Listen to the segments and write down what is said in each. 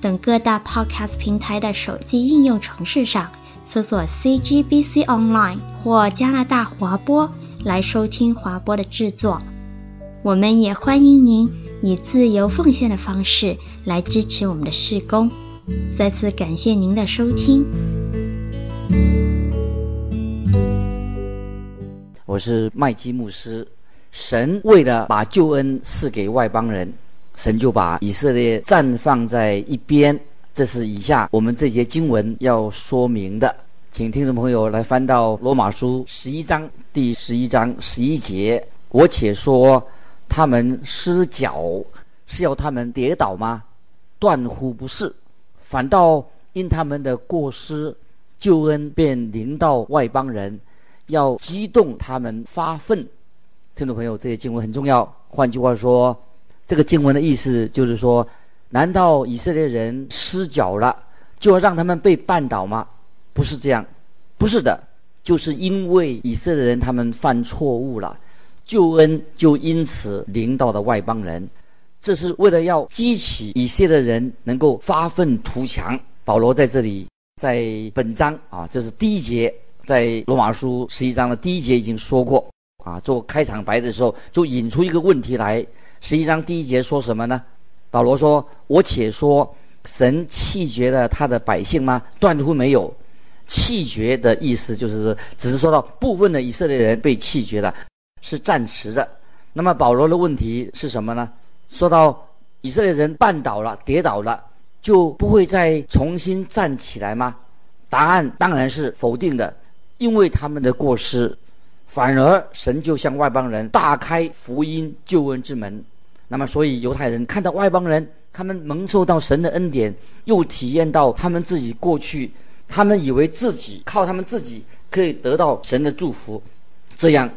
等各大 Podcast 平台的手机应用程式上搜索 CGBC Online 或加拿大华播来收听华播的制作。我们也欢迎您以自由奉献的方式来支持我们的事工。再次感谢您的收听。我是麦基牧师。神为了把救恩赐给外邦人，神就把以色列暂放在一边。这是以下我们这节经文要说明的，请听众朋友来翻到罗马书十一章第十一章十一节。我且说，他们失脚是要他们跌倒吗？断乎不是，反倒因他们的过失，救恩便临到外邦人，要激动他们发愤。听众朋友，这些经文很重要。换句话说，这个经文的意思就是说：难道以色列人失脚了，就要让他们被绊倒吗？不是这样，不是的，就是因为以色列人他们犯错误了，救恩就因此临到了外邦人。这是为了要激起以色列人能够发愤图强。保罗在这里，在本章啊，这是第一节，在罗马书十一章的第一节已经说过。啊，做开场白的时候就引出一个问题来。十一章第一节说什么呢？保罗说：“我且说，神弃绝了他的百姓吗？断乎没有。弃绝的意思就是，只是说到部分的以色列人被弃绝了，是暂时的。那么保罗的问题是什么呢？说到以色列人绊倒了、跌倒了，就不会再重新站起来吗？答案当然是否定的，因为他们的过失。”反而神就向外邦人大开福音救恩之门，那么所以犹太人看到外邦人，他们蒙受到神的恩典，又体验到他们自己过去，他们以为自己靠他们自己可以得到神的祝福，这样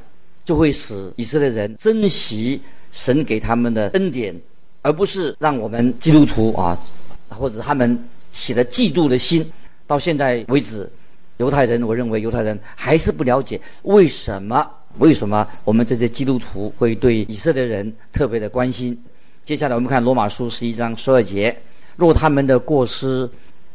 就会使以色列人珍惜神给他们的恩典，而不是让我们基督徒啊，或者他们起了嫉妒的心，到现在为止。犹太人，我认为犹太人还是不了解为什么？为什么我们这些基督徒会对以色列人特别的关心？接下来我们看罗马书十一章十二节：若他们的过失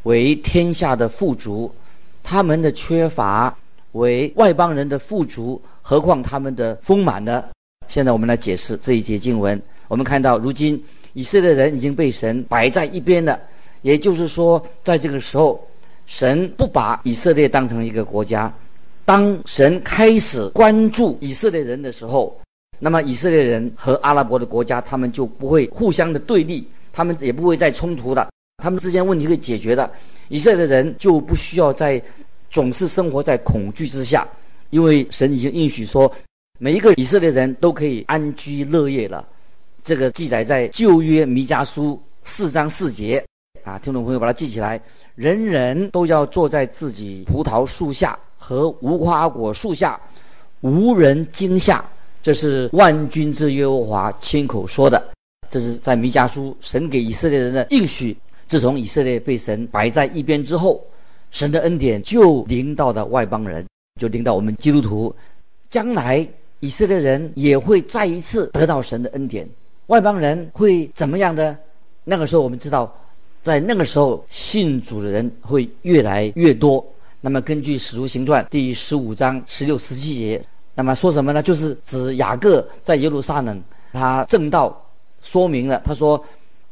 为天下的富足，他们的缺乏为外邦人的富足，何况他们的丰满呢？现在我们来解释这一节经文。我们看到，如今以色列人已经被神摆在一边了，也就是说，在这个时候。神不把以色列当成一个国家。当神开始关注以色列人的时候，那么以色列人和阿拉伯的国家，他们就不会互相的对立，他们也不会再冲突了，他们之间问题可以解决的。以色列人就不需要再总是生活在恐惧之下，因为神已经应许说，每一个以色列人都可以安居乐业了。这个记载在旧约弥迦书四章四节。啊，听众朋友，把它记起来。人人都要坐在自己葡萄树下和无花果树下，无人惊吓。这是万军之耶和华亲口说的。这是在弥迦书神给以色列人的应许。自从以色列被神摆在一边之后，神的恩典就临到了外邦人，就临到我们基督徒。将来以色列人也会再一次得到神的恩典。外邦人会怎么样呢？那个时候我们知道。在那个时候，信主的人会越来越多。那么，根据《使徒行传》第十五章十六、十七节，那么说什么呢？就是指雅各在耶路撒冷，他证道说明了。他说：“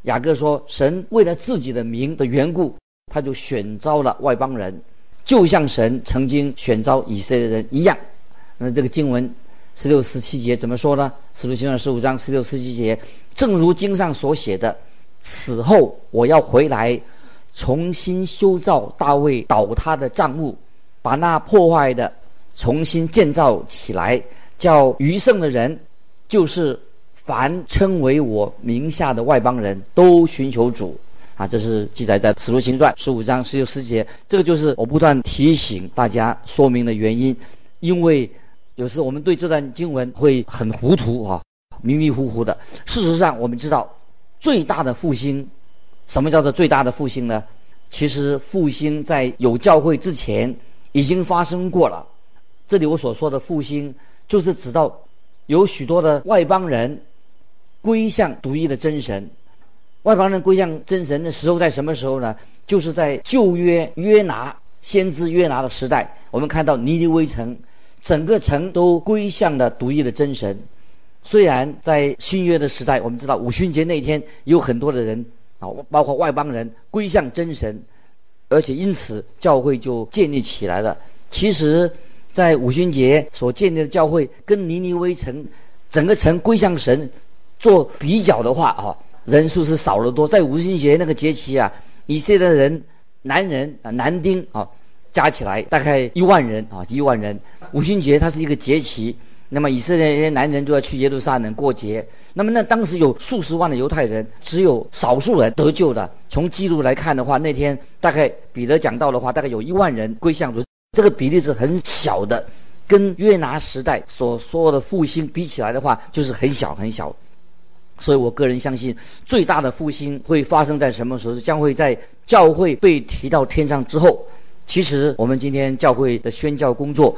雅各说，神为了自己的名的缘故，他就选召了外邦人，就像神曾经选召以色列人一样。”那这个经文十六、十七节怎么说呢？《使徒行传》十五章十六、十七节，正如经上所写的。此后我要回来，重新修造大卫倒塌的帐幕，把那破坏的重新建造起来，叫余剩的人，就是凡称为我名下的外邦人都寻求主。啊，这是记载在《使徒行传》十五章十六十节。这个就是我不断提醒大家说明的原因，因为有时我们对这段经文会很糊涂啊，迷迷糊糊的。事实上，我们知道最大的复兴，什么叫做最大的复兴呢？其实复兴在有教会之前已经发生过了。这里我所说的复兴，就是指到有许多的外邦人归向独一的真神。外邦人归向真神的时候，在什么时候呢？就是在旧约约拿先知约拿的时代。我们看到尼尼微城，整个城都归向了独一的真神。虽然在新约的时代，我们知道五旬节那天有很多的人啊，包括外邦人归向真神，而且因此教会就建立起来了。其实，在五旬节所建立的教会，跟尼尼微城整个城归向神做比较的话啊。人数是少得多，在五旬节那个节期啊，以色列人男人啊男丁啊加起来大概一万人啊一万人。五旬节它是一个节期，那么以色列那些男人就要去耶路撒冷过节。那么那当时有数十万的犹太人，只有少数人得救的。从记录来看的话，那天大概彼得讲道的话，大概有一万人归向主，这个比例是很小的，跟约拿时代所说的复兴比起来的话，就是很小很小。所以我个人相信，最大的复兴会发生在什么时候？将会在教会被提到天上之后。其实我们今天教会的宣教工作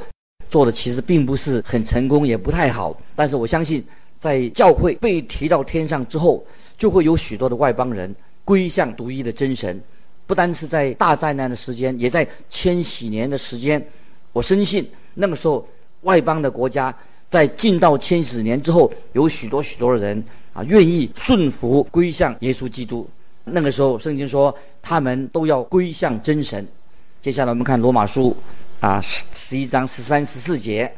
做的其实并不是很成功，也不太好。但是我相信，在教会被提到天上之后，就会有许多的外邦人归向独一的真神。不单是在大灾难的时间，也在千禧年的时间。我深信那个时候，外邦的国家。在进到千禧年之后，有许多许多的人啊，愿意顺服归向耶稣基督。那个时候，圣经说他们都要归向真神。接下来我们看罗马书啊，十十一章十三十四节：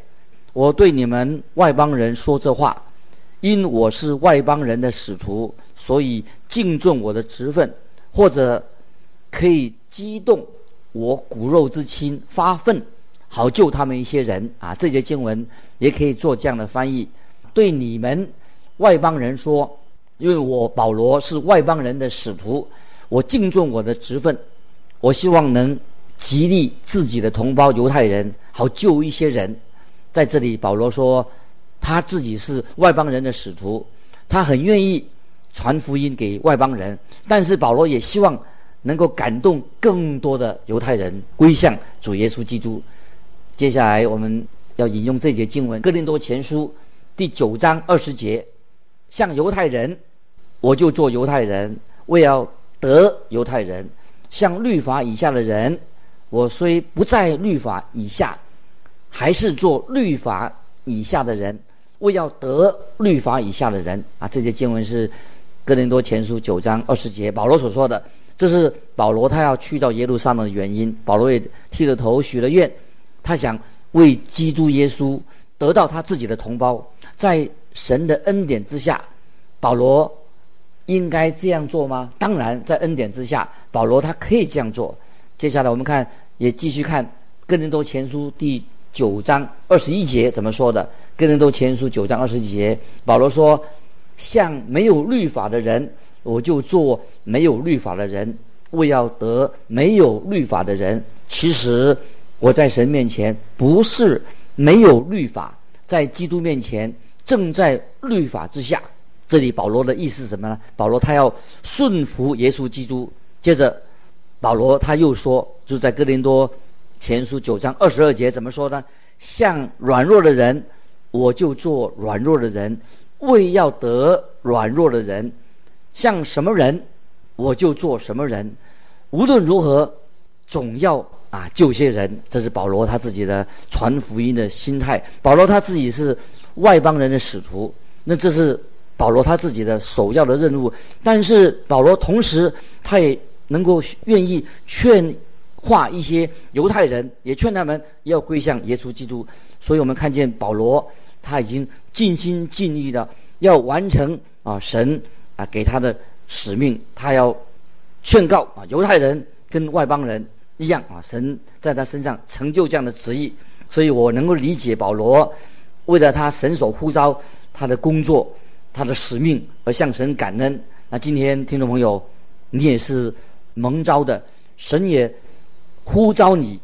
我对你们外邦人说这话，因我是外邦人的使徒，所以敬重我的职分，或者可以激动我骨肉之亲发愤。好救他们一些人啊！这节经文也可以做这样的翻译：对你们外邦人说，因为我保罗是外邦人的使徒，我敬重我的职分，我希望能激励自己的同胞犹太人，好救一些人。在这里，保罗说他自己是外邦人的使徒，他很愿意传福音给外邦人，但是保罗也希望能够感动更多的犹太人归向主耶稣基督。接下来我们要引用这节经文，《哥林多前书》第九章二十节：像犹太人，我就做犹太人，为要得犹太人；像律法以下的人，我虽不在律法以下，还是做律法以下的人，为要得律法以下的人。啊，这节经文是《哥林多前书》九章二十节，保罗所说的。这是保罗他要去到耶路撒冷的原因。保罗也剃了头，许了愿。他想为基督耶稣得到他自己的同胞，在神的恩典之下，保罗应该这样做吗？当然，在恩典之下，保罗他可以这样做。接下来我们看，也继续看哥林多前书第九章二十一节怎么说的。哥林多前书九章二十一节，保罗说：“像没有律法的人，我就做没有律法的人，为要得没有律法的人。”其实。我在神面前不是没有律法，在基督面前正在律法之下。这里保罗的意思是什么呢？保罗他要顺服耶稣基督。接着，保罗他又说，就在哥林多前书九章二十二节怎么说呢？像软弱的人，我就做软弱的人，为要得软弱的人；像什么人，我就做什么人。无论如何，总要。啊，救些人，这是保罗他自己的传福音的心态。保罗他自己是外邦人的使徒，那这是保罗他自己的首要的任务。但是保罗同时他也能够愿意劝化一些犹太人，也劝他们要归向耶稣基督。所以我们看见保罗他已经尽心尽力的要完成啊神啊给他的使命，他要劝告啊犹太人跟外邦人。一样啊，神在他身上成就这样的旨意，所以我能够理解保罗为了他神所呼召他的工作、他的使命而向神感恩。那今天听众朋友，你也是蒙召的，神也呼召你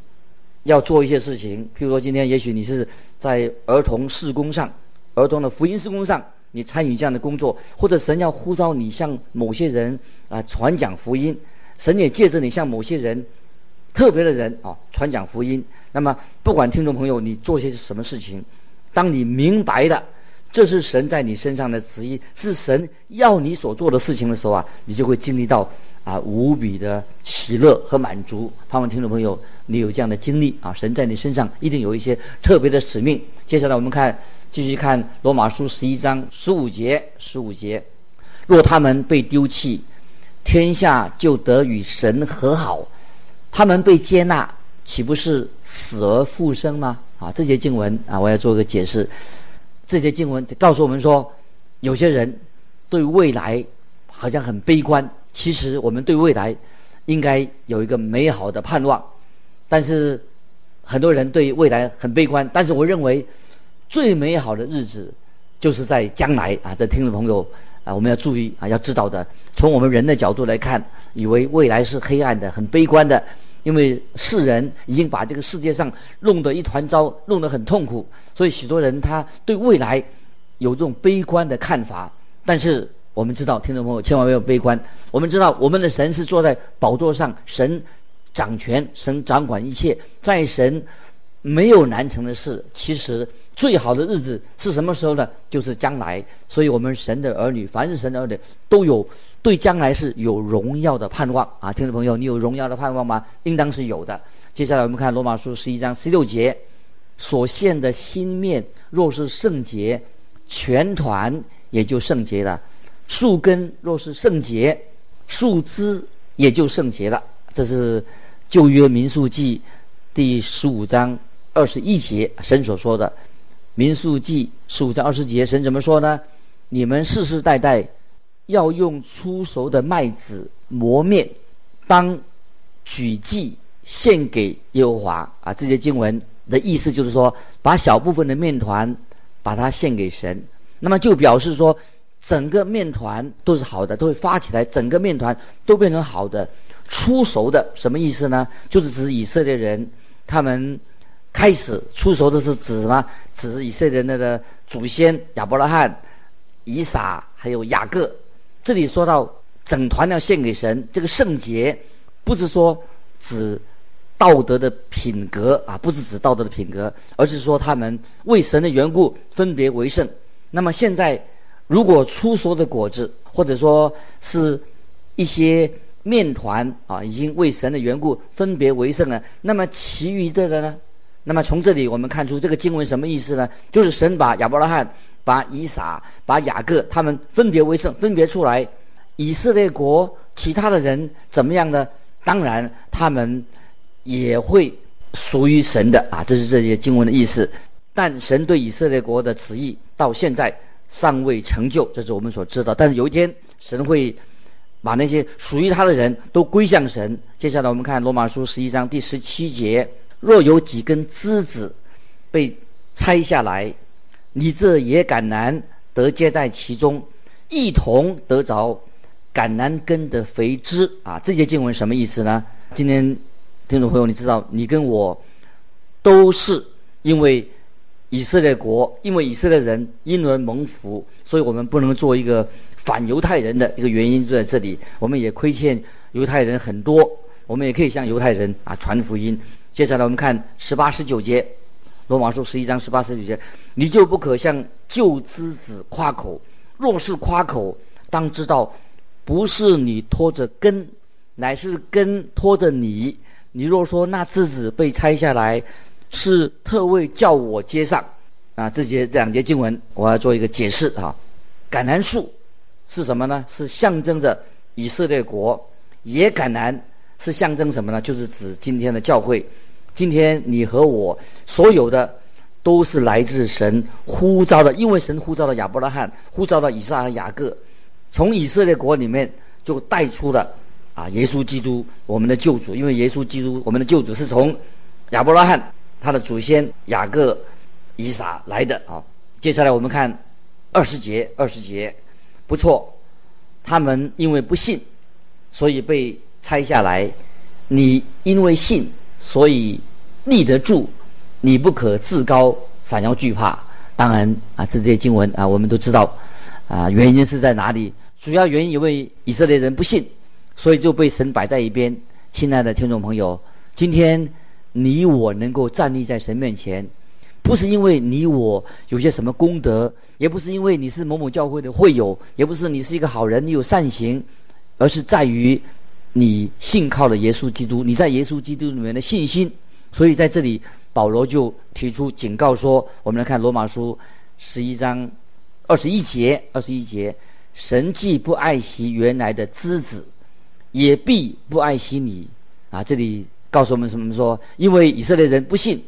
要做一些事情。譬如说，今天也许你是在儿童事工上、儿童的福音事工上，你参与这样的工作，或者神要呼召你向某些人啊、传讲福音，神也借着你向某些人特别的人啊、传讲福音。那么，不管听众朋友你做些什么事情，当你明白的。这是神在你身上的旨意，是神要你所做的事情的时候啊，你就会经历到啊无比的喜乐和满足。盼望听众朋友，你有这样的经历啊，神在你身上一定有一些特别的使命。接下来我们看，继续看罗马书十一章十五节，十五节，若他们被丢弃，天下就得与神和好；他们被接纳，岂不是死而复生吗？啊，这节经文啊，我要做个解释。这些经文告诉我们说，有些人对未来好像很悲观。其实我们对未来应该有一个美好的盼望。但是很多人对未来很悲观。但是我认为最美好的日子就是在将来啊！这听众朋友啊，我们要注意啊，要知道的。从我们人的角度来看，以为未来是黑暗的、很悲观的。因为世人已经把这个世界上弄得一团糟，弄得很痛苦，所以许多人他对未来有这种悲观的看法。但是我们知道，听众朋友千万不要悲观。我们知道，我们的神是坐在宝座上，神掌权，神掌管一切，在神没有难成的事。其实最好的日子是什么时候呢？就是将来。所以我们神的儿女，凡是神的儿女，都有。对将来是有荣耀的盼望啊，听众朋友，你有荣耀的盼望吗？应当是有的。接下来我们看罗马书十一章十六节，所现的新面若是圣洁，全团也就圣洁了；树根若是圣洁，树枝也就圣洁了。这是旧约民数记第十五章二十一节神所说的。民数记十五章二十节，神怎么说呢？你们世世代代。要用初熟的麦子磨面，当举祭献给耶和华啊！这些经文的意思就是说，把小部分的面团把它献给神，那么就表示说，整个面团都是好的，都会发起来，整个面团都变成好的。初熟的什么意思呢？就是指以色列人，他们开始出熟的是指什么？指以色列人的祖先亚伯拉罕、以撒还有雅各。这里说到整团要献给神，这个圣洁不是说指道德的品格啊，不是指道德的品格，而是说他们为神的缘故分别为圣。那么现在如果初熟的果子，或者说是一些面团啊，已经为神的缘故分别为圣了，那么其余的呢？那么从这里我们看出这个经文什么意思呢？就是神把亚伯拉罕。把以撒、把雅各他们分别为圣，分别出来。以色列国其他的人怎么样呢？当然，他们也会属于神的啊！这是这些经文的意思。但神对以色列国的旨意到现在尚未成就，这是我们所知道。但是有一天，神会把那些属于他的人都归向神。接下来我们看罗马书十一章第十七节：若有几根枝子被拆下来。你这野橄榄得接在其中，一同得着橄榄根的肥枝啊！这些经文什么意思呢？今天听众朋友，你知道，你跟我都是因为以色列国，因为以色列人因而蒙福，所以我们不能做一个反犹太人的一个原因就在这里。我们也亏欠犹太人很多，我们也可以向犹太人啊传福音。接下来我们看十八、十九节。罗马书十一章十八十九节，你就不可向旧枝子夸口。若是夸口，当知道，不是你拖着根，乃是根拖着你。你若说那枝子被拆下来，是特为叫我接上。啊，这节两节经文，我要做一个解释啊。橄榄树是什么呢？是象征着以色列国。野橄榄是象征什么呢？就是指今天的教会。今天你和我所有的都是来自神呼召的，因为神呼召了亚伯拉罕，呼召了以撒和雅各，从以色列国里面就带出了啊耶稣基督我们的救主，因为耶稣基督我们的救主是从亚伯拉罕他的祖先雅各、以撒来的啊。接下来我们看二十节，二十节不错，他们因为不信，所以被拆下来。你因为信，所以立得住。你不可自高，反要惧怕。当然啊，这些经文啊，我们都知道啊，原因是在哪里？主要原因因为以色列人不信，所以就被神摆在一边。亲爱的听众朋友，今天你我能够站立在神面前，不是因为你我有些什么功德，也不是因为你是某某教会的会友，也不是你是一个好人，你有善行，而是在于。你信靠了耶稣基督，你在耶稣基督里面的信心，所以在这里保罗就提出警告说：我们来看罗马书十一章二十一节，二十一节，神既不爱惜原来的枝子，也必不爱惜你。啊，这里告诉我们什么说？因为以色列人不信，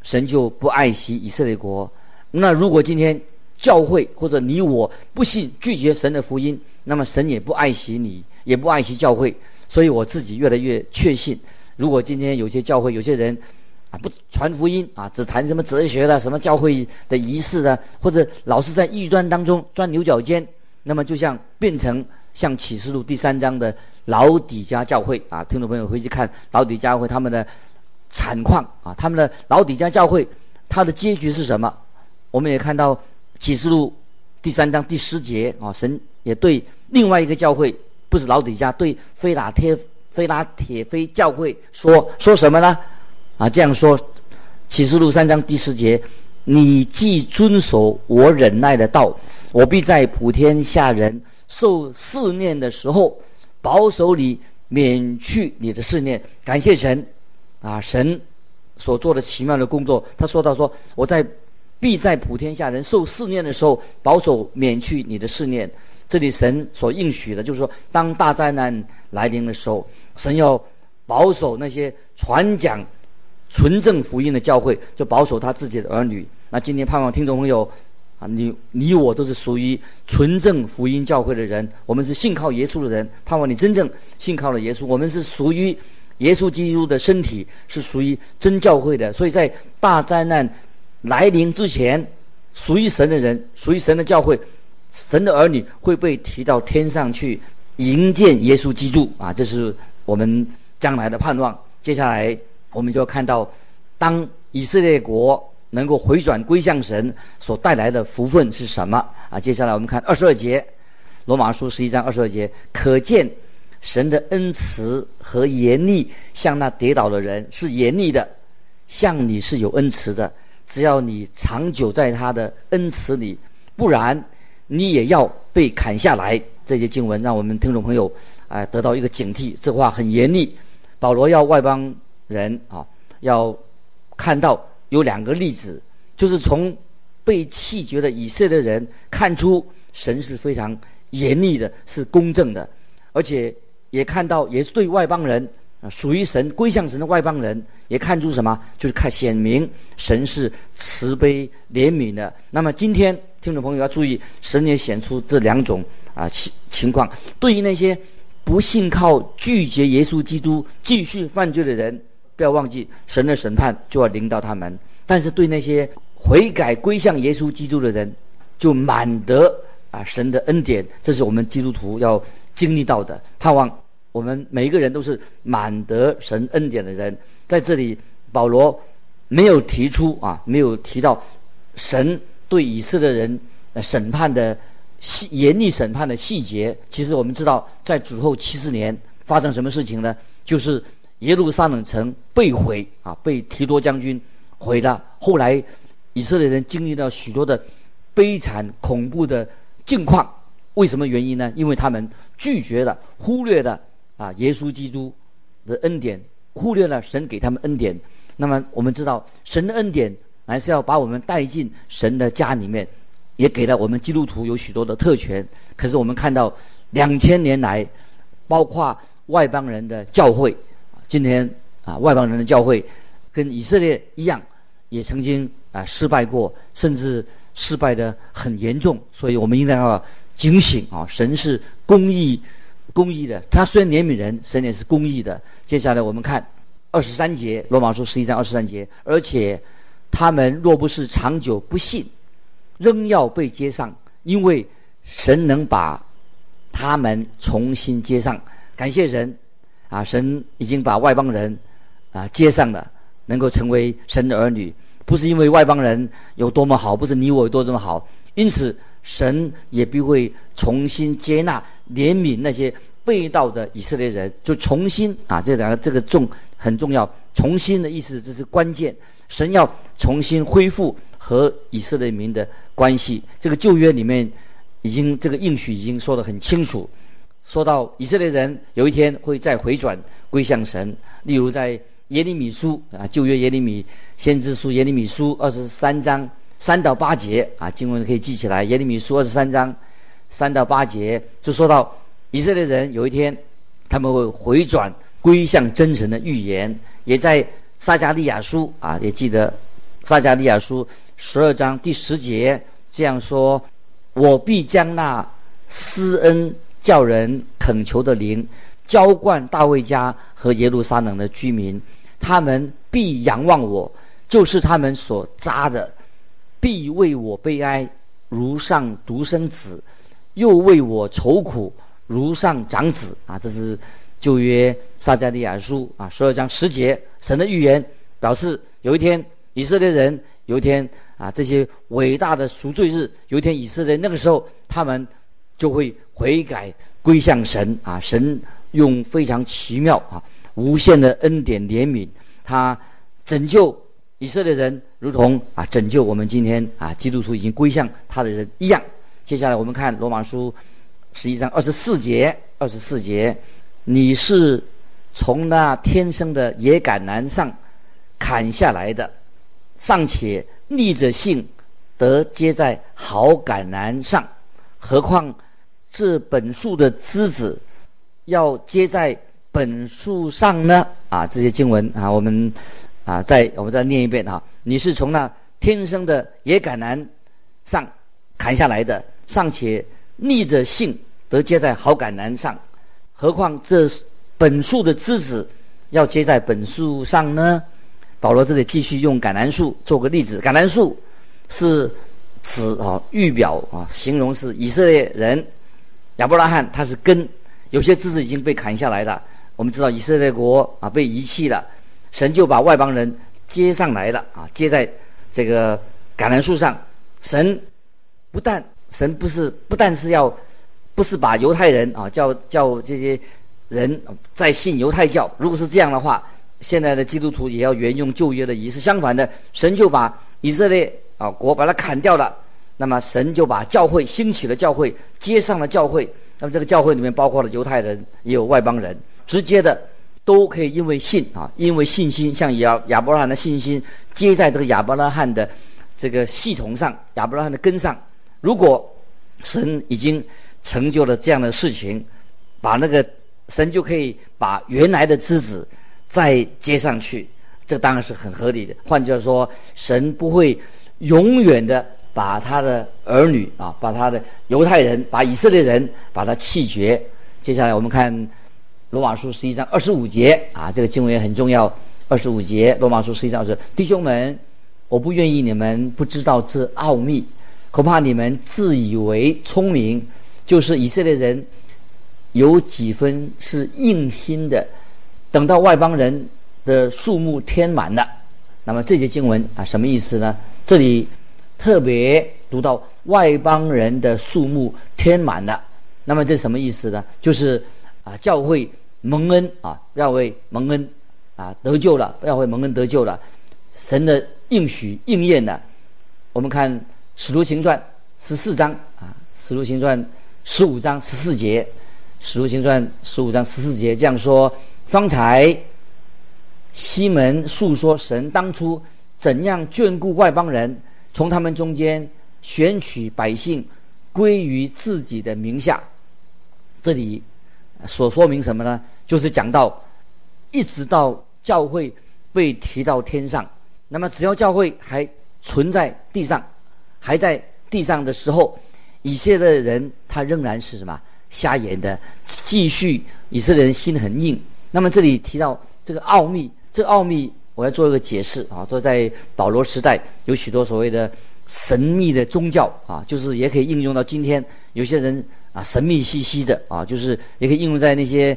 神就不爱惜以色列国。那如果今天教会或者你我不信，拒绝神的福音，那么神也不爱惜你。也不爱惜教会，所以我自己越来越确信，如果今天有些教会有些人啊不传福音啊，只谈什么哲学的、什么教会的仪式的，或者老是在异端当中钻牛角尖，那么就像变成像启示录第三章的老底嘉教会啊，听众朋友回去看老底嘉教会他们的惨况啊，他们的老底嘉教会他的结局是什么？我们也看到启示录第三章第十节啊，神也对另外一个教会。不是老底嘉对非拉铁非拉铁非教会说说什么呢？啊，这样说，启示录三章第十节，你既遵守我忍耐的道，我必在普天下人受试炼的时候，保守你免去你的试炼。感谢神，啊，神所做的奇妙的工作。他说到说，我在必在普天下人受试炼的时候，保守免去你的试炼。这里神所应许的，就是说，当大灾难来临的时候，神要保守那些传讲纯正福音的教会，就保守他自己的儿女。那今天盼望听众朋友啊，你你我都是属于纯正福音教会的人，我们是信靠耶稣的人。盼望你真正信靠了耶稣，我们是属于耶稣基督的身体，是属于真教会的。所以在大灾难来临之前，属于神的人，属于神的教会。神的儿女会被提到天上去迎接耶稣基督啊！这是我们将来的盼望。接下来我们就要看到，当以色列国能够回转归向神所带来的福分是什么啊？接下来我们看二十二节，罗马书十一章二十二节，可见神的恩慈和严厉向那跌倒的人是严厉的，向你是有恩慈的，只要你长久在他的恩慈里，不然。你也要被砍下来。这些经文让我们听众朋友啊、得到一个警惕。这话很严厉。保罗要外邦人啊要看到有两个例子，就是从被弃绝的以色列人看出神是非常严厉的，是公正的，而且也看到也是对外邦人啊属于神归向神的外邦人也看出什么？就是看显明神是慈悲怜悯的。那么今天。听众朋友要注意，神也显出这两种啊情情况。对于那些不信靠、拒绝耶稣基督、继续犯罪的人，不要忘记神的审判就要临到他们。但是对那些悔改归向耶稣基督的人，就满得啊神的恩典。这是我们基督徒要经历到的。盼望我们每一个人都是满得神恩典的人。在这里，保罗没有提出啊，没有提到神。对以色列人审判的细严厉审判的细节，其实我们知道，在主后七十年发生什么事情呢？就是耶路撒冷城被毁啊，被提多将军毁了。后来以色列人经历了许多的悲惨恐怖的境况，为什么原因呢？因为他们拒绝了、忽略了啊耶稣基督的恩典，忽略了神给他们恩典。那么我们知道神的恩典。还是要把我们带进神的家里面，也给了我们基督徒有许多的特权。可是我们看到两千年来，包括外邦人的教会，今天啊，外邦人的教会跟以色列一样，也曾经啊失败过，甚至失败得很严重。所以我们应该要警醒啊！神是公义、公义的，他虽然怜悯人，神也是公义的。接下来我们看二十三节，罗马书十一章二十三节，而且。他们若不是长久不信，仍要被接上，因为神能把他们重新接上。感谢神啊，神已经把外邦人啊接上了，能够成为神的儿女，不是因为外邦人有多么好，不是你我有多么好，因此神也必会重新接纳、怜悯那些被盗的以色列人，就重新啊，这两个这个重很重要，重新的意思这是关键，神要重新恢复和以色列民的关系。这个旧约里面已经这个应许已经说得很清楚。说到以色列人有一天会再回转归向神，例如在耶利米书啊，旧约耶利米先知书耶利米书二十三章三到八节啊，经文可以记起来。耶利米书二十三章三到八节就说到以色列人有一天他们会回转归向真神的预言，也在撒迦利亚书啊，也记得撒迦利亚书十二章第十节这样说：我必将那施恩。叫人恳求的灵，浇灌大卫家和耶路撒冷的居民，他们必仰望我，就是他们所扎的，必为我悲哀，如上独生子，又为我愁苦，如上长子。啊，这是旧约撒迦利亚书啊，十二章十节，神的预言表示有一天以色列人，有一天啊，这些伟大的赎罪日，有一天以色列那个时候他们。就会悔改归向神啊！神用非常奇妙啊、无限的恩典怜悯，他拯救以色列人，如同啊拯救我们今天啊基督徒已经归向他的人一样。接下来我们看罗马书十一章二十四节，二十四节，你是从那天生的野橄榄上砍下来的，尚且逆着性得接在好橄榄上，何况？这本树的枝子要接在本树上呢？啊，这些经文啊，我们啊，再我们再念一遍啊。你是从那天生的野橄榄上砍下来的，尚且逆着性得接在好橄榄上，何况这本树的枝子要接在本树上呢？保罗这里继续用橄榄树做个例子。橄榄树是指啊预表啊，形容是以色列人。亚伯拉罕他是根，有些枝子已经被砍下来了。我们知道以色列国啊被遗弃了，神就把外邦人接上来了啊，接在这个橄榄树上。神不但神不是不但是要，不是把犹太人啊叫叫这些人在信犹太教。如果是这样的话，现在的基督徒也要沿用旧约的仪式。相反的，神就把以色列啊国把它砍掉了。那么神就把教会兴起了，教会接上了教会。那么这个教会里面包括了犹太人，也有外邦人，直接的都可以因为信啊，因为信心，像亚亚伯拉罕的信心接在这个亚伯拉罕的这个系统上，亚伯拉罕的根上。如果神已经成就了这样的事情，把那个神就可以把原来的枝子再接上去，这当然是很合理的。换句话说，神不会永远的。把他的儿女啊，把他的犹太人，把以色列人，把他弃绝。接下来我们看罗马书十一章二十五节啊，这个经文也很重要。二十五节，罗马书十一章是弟兄们，我不愿意你们不知道这奥秘，恐怕你们自以为聪明，就是以色列人有几分是硬心的，等到外邦人的数目填满了，那么这些经文啊，什么意思呢？这里。特别读到外邦人的数目填满了，那么这什么意思呢？就是啊，教会蒙恩啊，要为蒙恩啊得救了，要为蒙恩得救了，神的应许应验了。我们看《使徒行传》十四章啊，《使徒行传》十五章十四节，《使徒行传》十五章十四节这样说：方才西门述说神当初怎样眷顾外邦人。从他们中间选取百姓归于自己的名下，这里所说明什么呢？就是讲到一直到教会被提到天上，那么只要教会还存在地上，还在地上的时候，以色列人他仍然是什么瞎眼的，继续以色列人心很硬。那么这里提到这个奥秘，这个奥秘。我要做一个解释啊，说在保罗时代有许多所谓的神秘的宗教啊，就是也可以应用到今天。有些人啊神秘兮兮的啊，就是也可以应用在那些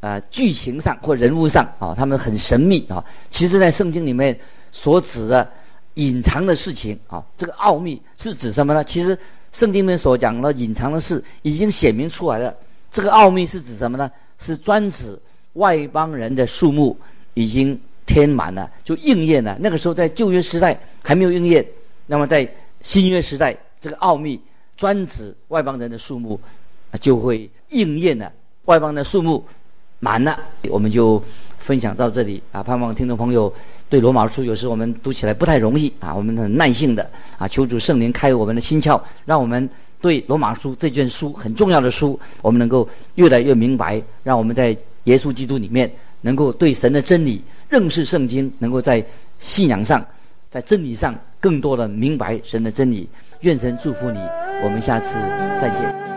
啊剧情上或人物上啊，他们很神秘啊。其实，在圣经里面所指的隐藏的事情啊，这个奥秘是指什么呢？其实圣经里面所讲的隐藏的事已经显明出来了。这个奥秘是指什么呢？是专指外邦人的数目已经填满了，就应验了。那个时候在旧约时代还没有应验，那么在新约时代，这个奥秘专指外邦人的数目就会应验了。外邦的数目满了，我们就分享到这里啊！盼望听众朋友对罗马书有时我们读起来不太容易啊，我们很耐性的啊，求主圣灵开我们的心窍，让我们对罗马书这卷书很重要的书，我们能够越来越明白，让我们在耶稣基督里面能够对神的真理认识圣经，能够在信仰上、在真理上更多的明白神的真理。愿神祝福你，我们下次再见。